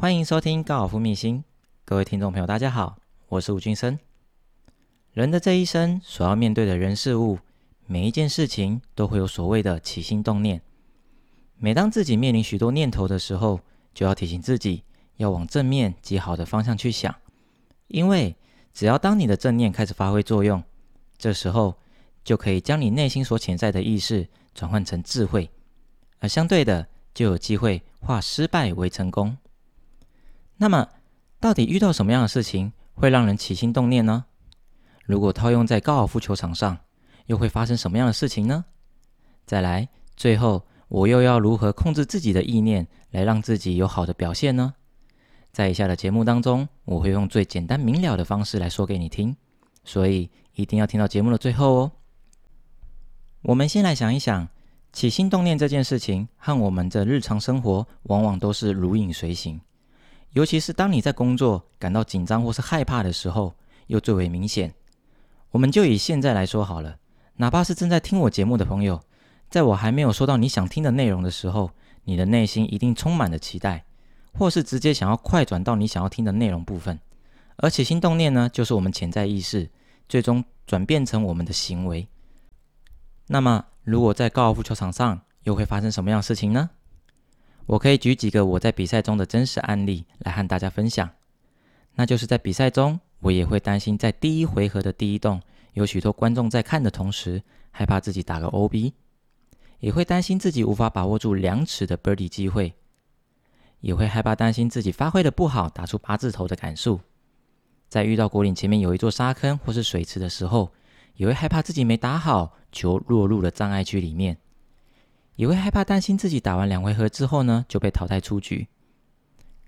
欢迎收听高尔夫秘辛，各位听众朋友，大家好，我是吴俊生。人的这一生所要面对的人事物，每一件事情都会有所谓的起心动念。每当自己面临许多念头的时候，就要提醒自己要往正面及好的方向去想，因为只要当你的正念开始发挥作用，这时候就可以将你内心所潜在的意识转换成智慧，而相对的就有机会化失败为成功。那么，到底遇到什么样的事情会让人起心动念呢？如果套用在高尔夫球场上，又会发生什么样的事情呢？再来，最后我又要如何控制自己的意念，来让自己有好的表现呢？在以下的节目当中，我会用最简单明了的方式来说给你听，所以一定要听到节目的最后哦。我们先来想一想，起心动念这件事情和我们的日常生活往往都是如影随形。尤其是当你在工作感到紧张或是害怕的时候，又最为明显。我们就以现在来说好了，哪怕是正在听我节目的朋友，在我还没有说到你想听的内容的时候，你的内心一定充满了期待，或是直接想要快转到你想要听的内容部分。而起心动念呢，就是我们潜在意识最终转变成我们的行为。那么，如果在高尔夫球场上，又会发生什么样的事情呢？我可以举几个我在比赛中的真实案例来和大家分享。那就是在比赛中，我也会担心在第一回合的第一洞有许多观众在看的同时，害怕自己打个 OB，也会担心自己无法把握住两尺的 birdie 机会，也会害怕担心自己发挥的不好，打出八字头的感受。在遇到果岭前面有一座沙坑或是水池的时候，也会害怕自己没打好，球落入了障碍区里面。也会害怕、担心自己打完两回合之后呢就被淘汰出局，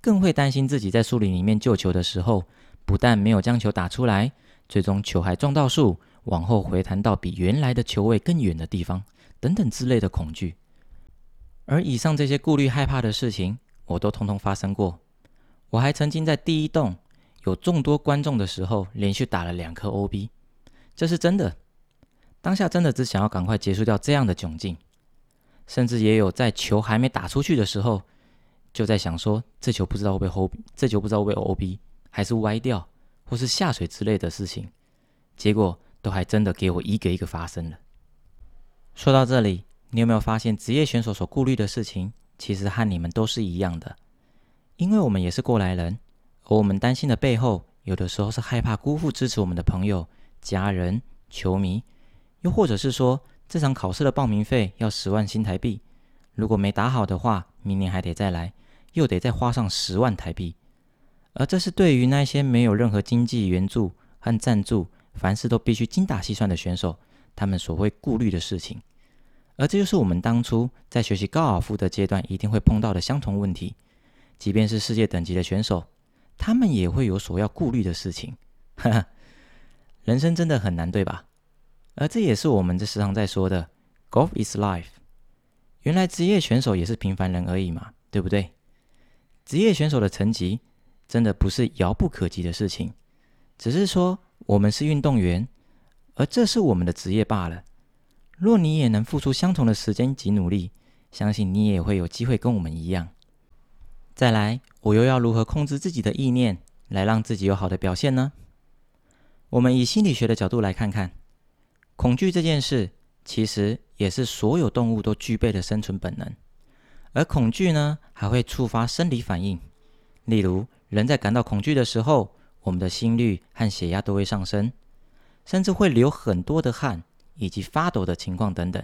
更会担心自己在树林里面救球的时候，不但没有将球打出来，最终球还撞到树，往后回弹到比原来的球位更远的地方，等等之类的恐惧。而以上这些顾虑、害怕的事情，我都通通发生过。我还曾经在第一洞有众多观众的时候，连续打了两颗 OB，这是真的。当下真的只想要赶快结束掉这样的窘境。甚至也有在球还没打出去的时候，就在想说这球不知道会不会 hold，这球不知道会不会 OB，还是歪掉，或是下水之类的事情，结果都还真的给我一个一个发生了。说到这里，你有没有发现职业选手所顾虑的事情，其实和你们都是一样的？因为我们也是过来人，而我们担心的背后，有的时候是害怕辜负支持我们的朋友、家人、球迷，又或者是说。这场考试的报名费要十万新台币，如果没打好的话，明年还得再来，又得再花上十万台币。而这是对于那些没有任何经济援助和赞助，凡事都必须精打细算的选手，他们所会顾虑的事情。而这就是我们当初在学习高尔夫的阶段一定会碰到的相同问题。即便是世界等级的选手，他们也会有所要顾虑的事情。哈哈，人生真的很难，对吧？而这也是我们这时常在说的，Golf is life。原来职业选手也是平凡人而已嘛，对不对？职业选手的成绩真的不是遥不可及的事情，只是说我们是运动员，而这是我们的职业罢了。若你也能付出相同的时间及努力，相信你也会有机会跟我们一样。再来，我又要如何控制自己的意念，来让自己有好的表现呢？我们以心理学的角度来看看。恐惧这件事，其实也是所有动物都具备的生存本能。而恐惧呢，还会触发生理反应，例如人在感到恐惧的时候，我们的心率和血压都会上升，甚至会流很多的汗，以及发抖的情况等等。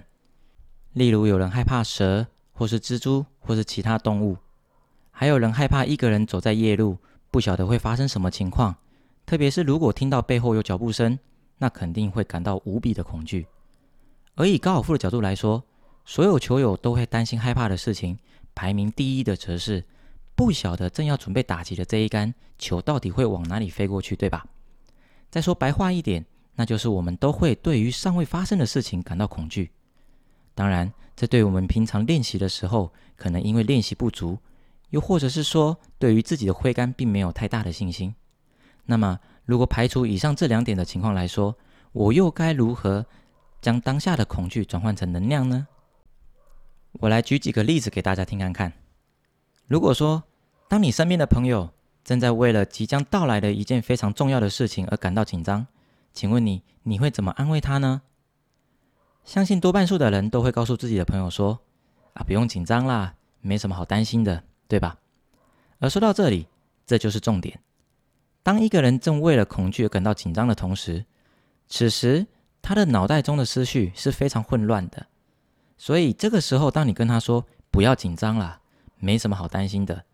例如有人害怕蛇，或是蜘蛛，或是其他动物；还有人害怕一个人走在夜路，不晓得会发生什么情况，特别是如果听到背后有脚步声。那肯定会感到无比的恐惧。而以高尔夫的角度来说，所有球友都会担心害怕的事情，排名第一的则是不晓得正要准备打击的这一杆球到底会往哪里飞过去，对吧？再说白话一点，那就是我们都会对于尚未发生的事情感到恐惧。当然，这对我们平常练习的时候，可能因为练习不足，又或者是说对于自己的挥杆并没有太大的信心。那么，如果排除以上这两点的情况来说，我又该如何将当下的恐惧转换成能量呢？我来举几个例子给大家听看看。如果说当你身边的朋友正在为了即将到来的一件非常重要的事情而感到紧张，请问你你会怎么安慰他呢？相信多半数的人都会告诉自己的朋友说：“啊，不用紧张啦，没什么好担心的，对吧？”而说到这里，这就是重点。当一个人正为了恐惧而感到紧张的同时，此时他的脑袋中的思绪是非常混乱的。所以这个时候，当你跟他说“不要紧张啦，没什么好担心的”，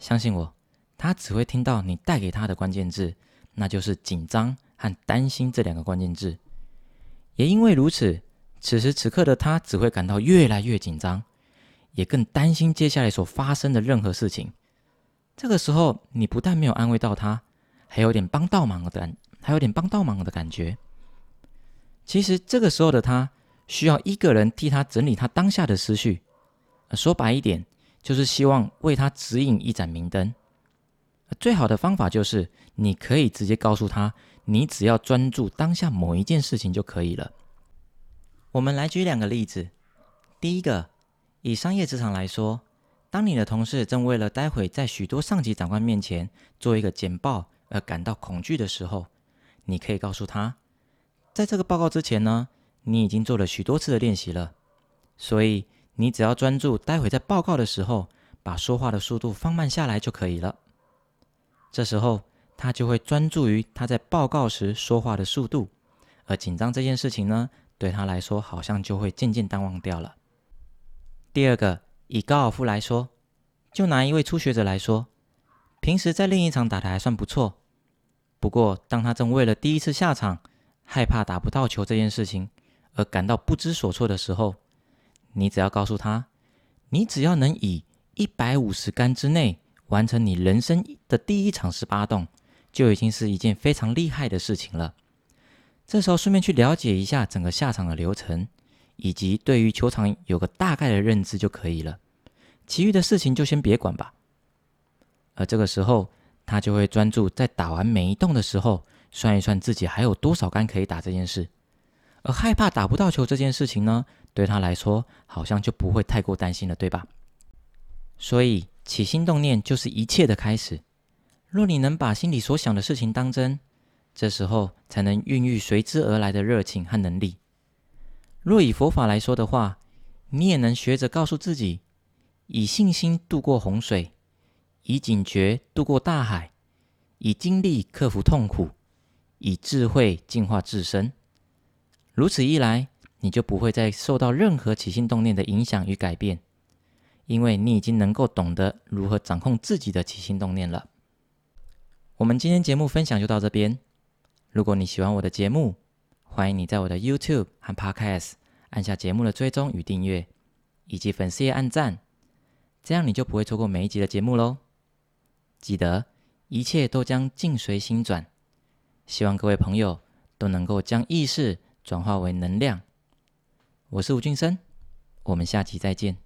相信我，他只会听到你带给他的关键字，那就是紧张和担心这两个关键字。也因为如此，此时此刻的他只会感到越来越紧张，也更担心接下来所发生的任何事情。这个时候，你不但没有安慰到他，还有点帮倒忙的感，还有点帮倒忙的感觉。其实这个时候的他。需要一个人替他整理他当下的思绪，说白一点，就是希望为他指引一盏明灯。最好的方法就是，你可以直接告诉他，你只要专注当下某一件事情就可以了。我们来举两个例子。第一个，以商业职场来说，当你的同事正为了待会在许多上级长官面前做一个简报而感到恐惧的时候，你可以告诉他，在这个报告之前呢。你已经做了许多次的练习了，所以你只要专注，待会在报告的时候，把说话的速度放慢下来就可以了。这时候他就会专注于他在报告时说话的速度，而紧张这件事情呢，对他来说好像就会渐渐淡忘掉了。第二个，以高尔夫来说，就拿一位初学者来说，平时在另一场打的还算不错，不过当他正为了第一次下场，害怕打不到球这件事情。而感到不知所措的时候，你只要告诉他，你只要能以一百五十杆之内完成你人生的第一场十八洞，就已经是一件非常厉害的事情了。这时候顺便去了解一下整个下场的流程，以及对于球场有个大概的认知就可以了。其余的事情就先别管吧。而这个时候，他就会专注在打完每一洞的时候，算一算自己还有多少杆可以打这件事。而害怕打不到球这件事情呢，对他来说好像就不会太过担心了，对吧？所以起心动念就是一切的开始。若你能把心里所想的事情当真，这时候才能孕育随之而来的热情和能力。若以佛法来说的话，你也能学着告诉自己：以信心渡过洪水，以警觉渡过大海，以精力克服痛苦，以智慧净化自身。如此一来，你就不会再受到任何起心动念的影响与改变，因为你已经能够懂得如何掌控自己的起心动念了。我们今天节目分享就到这边。如果你喜欢我的节目，欢迎你在我的 YouTube 和 Podcast 按下节目的追踪与订阅，以及粉丝页按赞，这样你就不会错过每一集的节目喽。记得，一切都将境随心转。希望各位朋友都能够将意识。转化为能量。我是吴俊生，我们下期再见。